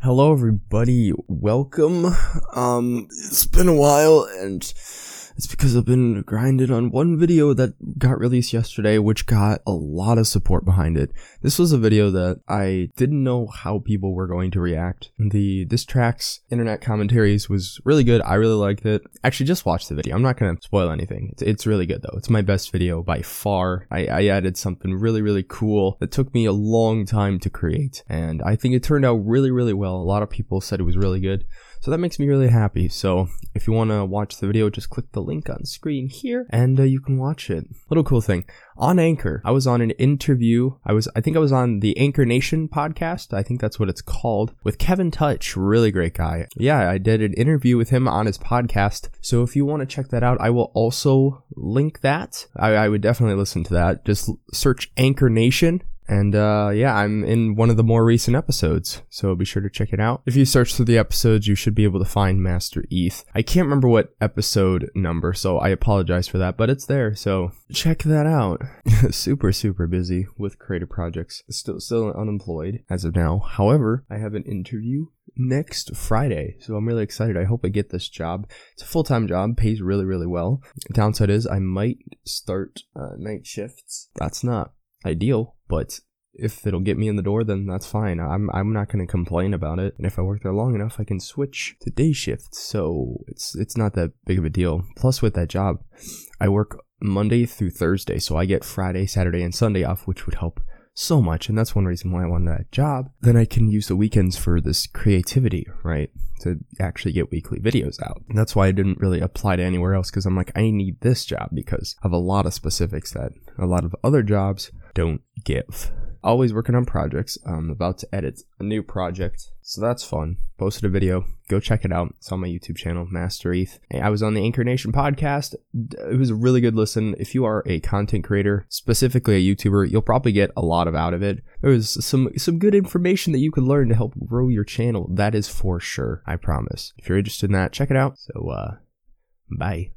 Hello everybody, welcome. Um, it's been a while and it's because I've been grinding on one video that got released yesterday, which got a lot of support behind it. This was a video that I didn't know how people were going to react. The Diss Tracks internet commentaries was really good. I really liked it. Actually, just watch the video. I'm not to spoil anything. It's, it's really good though. It's my best video by far. I, I added something really, really cool that took me a long time to create. And I think it turned out really, really well. A lot of people said it was really good. So that makes me really happy. So if you want to watch the video, just click the link on screen here and uh, you can watch it. Little cool thing. On Anchor, I was on an interview. I was, I think I was on the Anchor Nation podcast. I think that's what it's called with Kevin Touch. Really great guy. Yeah, I did an interview with him on his podcast. So if you want to check that out, I will also link that. I, I would definitely listen to that. Just search Anchor Nation and uh, yeah, I'm in one of the more recent episodes, so be sure to check it out. If you search through the episodes, you should be able to find Master ETH. I can't remember what episode number, so I apologize for that, but it's there, so check that out. super, super busy with creative projects. Still, still unemployed as of now. However, I have an interview next Friday. So I'm really excited. I hope I get this job. It's a full time job, pays really, really well. The Downside is I might start uh, night shifts. That's not ideal, but if it'll get me in the door, then that's fine. I'm I'm not going to complain about it. And if I work there long enough, I can switch to day shift. So it's it's not that big of a deal. Plus, with that job, I work Monday through Thursday, so I get Friday, Saturday, and Sunday off, which would help so much. And that's one reason why I wanted that job. Then I can use the weekends for this creativity, right? To actually get weekly videos out. And that's why I didn't really apply to anywhere else because I'm like, I need this job because of a lot of specifics that a lot of other jobs don't give. Always working on projects. I'm about to edit a new project, so that's fun. Posted a video. Go check it out. It's on my YouTube channel, Master ETH. I was on the Anchor Nation podcast. It was a really good listen. If you are a content creator, specifically a YouTuber, you'll probably get a lot of out of it. There was some some good information that you could learn to help grow your channel. That is for sure. I promise. If you're interested in that, check it out. So, uh, bye.